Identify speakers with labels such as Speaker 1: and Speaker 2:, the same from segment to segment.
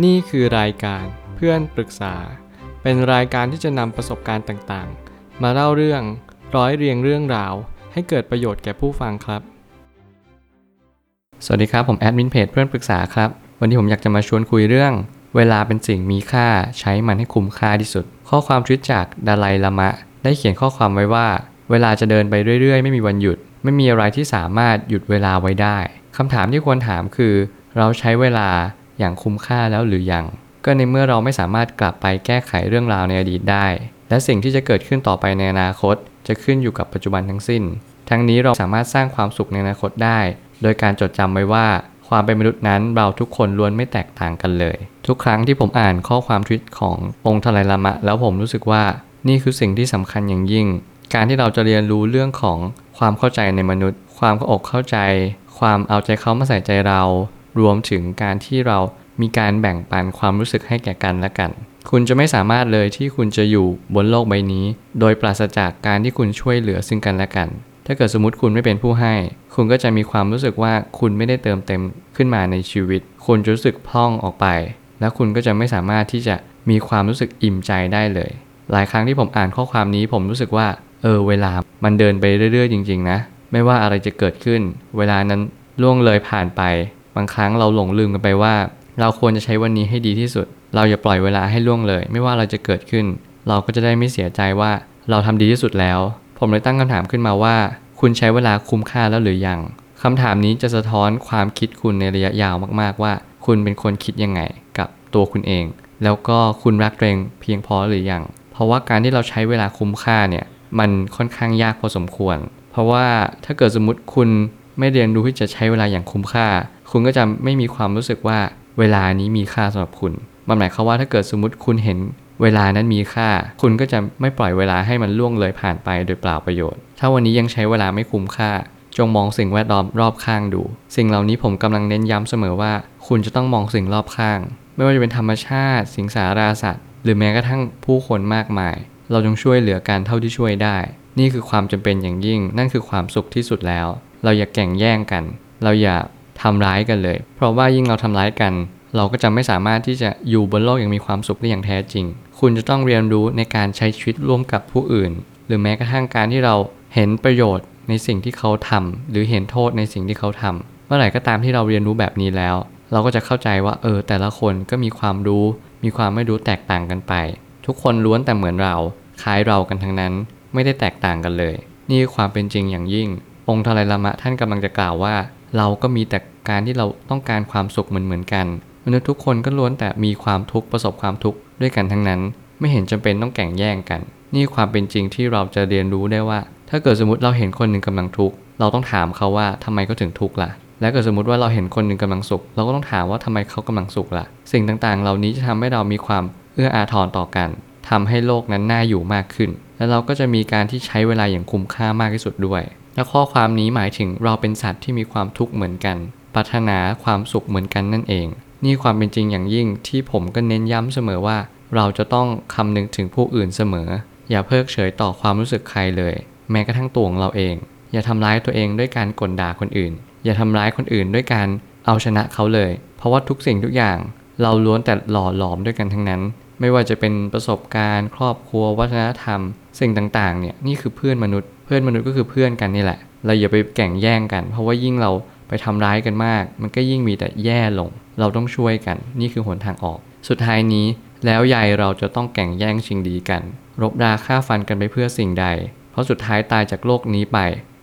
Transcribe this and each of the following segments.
Speaker 1: นี่คือรายการเพื่อนปรึกษา เป็นรายการที่จะนำประสบการณ์ต่างๆ มาเล่าเรื่องร้อยเรียงเรื่องราว ให้เกิดประโยชน์แก่ผู้ฟังครับ สวัสดีครับ ผมแอดมินเพจเพื่อนปรึกษาครับ วันนี้ผมอยากจะมาชวนคุยเรื่อง เวลาเป็นสิ่งมีค่าใช้มันให้คุ้มค่าที่สุด ข้อความทวิตจากดาไลลามะ ได้เขียนข้อความไว้ว่า เวลาจะเดินไปเรื่อยๆ ไม่มีวันหยุด ไม่มีอะไรที่สามารถหยุดเวลาไว้ได้คำถามที่ควรถามคือ เราใช้เวลา อย่างคุ้มค่าแล้วหรือยัง ก็ในเมื่อเราไม่สามารถกลับไปแก้ไขเรื่องราวในอดีตได้ และสิ่งที่จะเกิดขึ้นต่อไปในอนาคต จะขึ้นอยู่กับปัจจุบันทั้งสิ้น ทั้งนี้เราสามารถสร้างความสุขในอนาคตได้ โดยการจดจำไว้ว่า ความเป็นมนุษย์นั้นเราทุกคนล้วนไม่แตกต่างกันเลย ทุกครั้งที่ผมอ่านข้อความทวิตขององค์ทลายลามะ แล้วผมรู้สึกว่านี่คือสิ่งที่สำคัญอย่างยิ่ง การที่เราจะเรียนรู้เรื่องของความเข้าใจในมนุษย์ ความเข้าอกเข้าใจ ความเอาใจเขามาใส่ใจเรา รวมถึงการที่เรามีการแบ่งปันความรู้สึกให้แก่กันและกัน คุณจะไม่สามารถเลยที่คุณจะอยู่บนโลกใบนี้ โดยปราศจากการที่คุณช่วยเหลือซึ่งกันและกัน ถ้าเกิดสมมติคุณไม่เป็นผู้ให้ คุณก็จะมีความรู้สึกว่าคุณไม่ได้เติมเต็มขึ้นมาในชีวิต คุณจะรู้สึกพร่องออกไป และคุณก็จะไม่สามารถที่จะมีความรู้สึกอิ่มใจได้เลย หลายครั้งที่ผมอ่านข้อความนี้ผมรู้สึกว่า เออ เวลามันเดินไปเรื่อยๆ จริง ๆ นะ ไม่ว่าอะไรจะเกิดขึ้น เวลานั้นล่วงเลยผ่านไป บางครั้งเราหลงลืมกันไปว่า เราควรจะใช้วันนี้ให้ดีที่สุด เราอย่าปล่อยเวลาให้ล่วงเลย ไม่ว่าเราจะเกิดขึ้น เราก็จะได้ไม่เสียใจว่าเราทำดีที่สุดแล้ว ผมเลยตั้งคำถามขึ้นมาว่า คุณใช้เวลาคุ้มค่าแล้วหรือยังคำถามนี้จะสะท้อนความคิดคุณในระยะยาวมากๆว่า คุณเป็นคนคิดยังไงกับตัวคุณเอง แล้วก็คุณรักตัวเองเพียงพอหรือยังเพราะว่าการที่เราใช้เวลาคุ้มค่าเนี่ยมันค่อนข้างยากพอสมควร เพราะว่าถ้าเกิดสมมติคุณไม่เรียนรู้ที่จะใช้เวลาอย่างคุ้มค่า คุณก็จะไม่มีความรู้สึกว่าเวลานี้มีค่าสำหรับคุณมันหมายความว่าถ้าเกิดสมมติคุณเห็นเวลานั้นมีค่า คุณก็จะไม่ปล่อยเวลาให้มันล่วงเลยผ่านไปโดยเปล่าประโยชน์ ถ้าวันนี้ยังใช้เวลาไม่คุ้มค่า จงมองสิ่งแวดล้อมรอบข้างดู สิ่งเหล่านี้ผมกำลังเน้นย้ำเสมอว่า คุณจะต้องมองสิ่งรอบข้าง ไม่ว่าจะเป็นธรรมชาติ สิ่งสาราสัตว์ หรือแม้กระทั่งผู้คนมากมาย เราจงช่วยเหลือกันเท่าที่ช่วยได้ นี่คือความจำเป็นอย่างยิ่ง นั่นคือความสุขที่สุดแล้ว เราอย่าแข่งแย่งกัน เราอย่า ทำร้ายกันเลย เพราะว่ายิ่งเราทำร้ายกัน เราก็จะไม่สามารถที่จะอยู่บนโลกอย่างมีความสุขได้อย่างแท้จริง คุณจะต้องเรียนรู้ในการใช้ชีวิตร่วมกับผู้อื่น หรือแม้กระทั่งการที่เราเห็นประโยชน์ในสิ่งที่เขาทำหรือเห็นโทษในสิ่งที่เขาทำเมื่อไหร่ก็ตามที่เราเรียนรู้แบบนี้แล้ว เราก็จะเข้าใจว่าเออ แต่ละคนก็มีความรู้ มีความไม่รู้แตกต่างกันไป ทุกคนล้วนแต่เหมือนเราคล้ายเรากันทั้งนั้นไม่ได้แตกต่างกันเลย นี่ความเป็นจริงอย่างยิ่ง องค์ทลายลามะท่านกำลังจะกล่าวว่า เราก็มีแต่ การที่เราต้องการความสุขเหมือนเหมือนกัน มนุษย์ทุกคนก็ล้วนแต่มีความทุกข์ประสบความทุกข์ด้วยกันทั้งนั้น ไม่เห็นจำเป็นต้องแข่งแย่งกัน นี่ความเป็นจริงที่เราจะเรียนรู้ได้ว่า ถ้าเกิดสมมติเราเห็นคนหนึ่งกำลังทุกข์เราต้องถามเขาว่าทำไมเขาถึงทุกข์ล่ะและเกิดสมมติว่าเราเห็นคนหนึ่งกำลังสุข เราก็ต้องถามว่าทำไมเขากำลังสุขล่ะ สิ่งต่างๆ เหล่านี้จะทำให้เรามีความเอื้ออาทรต่อกันทำให้โลกนั้นน่าอยู่มากขึ้น และเราก็จะมีการที่ใช้เวลาอย่างคุ้มค่ามากที่สุดด้วย และข้อความนี้หมายถึงเราเป็นสัตว์ที่มีความทุกข์เหมือนกัน ปรารถนาความสุขเหมือนกันนั่นเอง นี่ความเป็นจริงอย่างยิ่งที่ผมก็เน้นย้ำเสมอว่า เราจะต้องคำนึงถึงผู้อื่นเสมอ อย่าเพิกเฉยต่อความรู้สึกใครเลย แม้กระทั่งตัวของเราเอง อย่าทำร้ายตัวเองด้วยการกลด่าคนอื่น อย่าทำร้ายคนอื่นด้วยการเอาชนะเขาเลย เพราะว่าทุกสิ่งทุกอย่าง เราล้วนแต่หล่อหลอมด้วยกันทั้งนั้น ไม่ว่าจะเป็นประสบการณ์ ครอบครัว วัฒนธรรม สิ่งต่างๆเนี่ยนี่คือเพื่อนมนุษย์ เพื่อนมนุษย์ก็คือเพื่อนกันนี่แหละ เราอย่าไปแข่งแย่งกัน เพราะว่ายิ่งเรา ไปทำร้ายกันมาก มันก็ยิ่งมีแต่แย่ลง เราต้องช่วยกัน นี่คือหนทางออก สุดท้ายนี้ แล้วใหญ่เราจะต้องแข่งแย่งชิงดีกัน รบราฆ่าฟันกันไปเพื่อสิ่งใด เพราะสุดท้ายตายจากโลกนี้ไป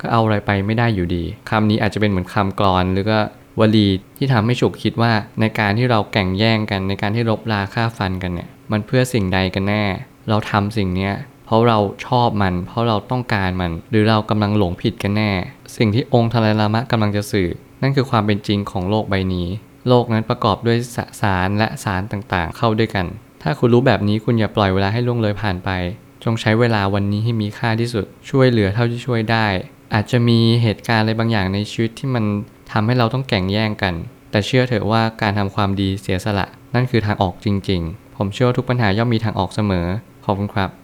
Speaker 1: ก็เอาอะไรไปไม่ได้อยู่ดีคำนี้อาจจะเป็นเหมือนคำกรอนหรือก็วลีที่ทำให้ฉุกคิดว่าในการที่เราแข่งแย่งกันในการที่รบราฆ่าฟันกันเนี่ยมันเพื่อสิ่งใดกันแน่ เราทำสิ่งเนี้ย เพราะเราชอบมัน เพราะเราต้องการมัน หรือเรากำลังหลงผิดกันแน่ สิ่งที่องค์ทลายลามะกำลังจะสื่อ นั่นคือความเป็นจริงของโลกใบนี้ โลกนั้นประกอบด้วยสสารและสารต่างๆ เข้าด้วยกัน ถ้าคุณรู้แบบนี้คุณอย่าปล่อยเวลาให้ล่วงเลยผ่านไป จงใช้เวลาวันนี้ให้มีค่าที่สุด ช่วยเหลือเท่าที่ช่วยได้ อาจจะมีเหตุการณ์อะไรบางอย่างในชีวิตที่มันทำให้เราต้องแข่งแย่งกัน แต่เชื่อเถอะว่าการทำความดีเสียสละ นั่นคือทางออกจริง ๆ ผมเชื่อทุกปัญหาย่อมมีทางออกเสมอ ขอบคุณครับ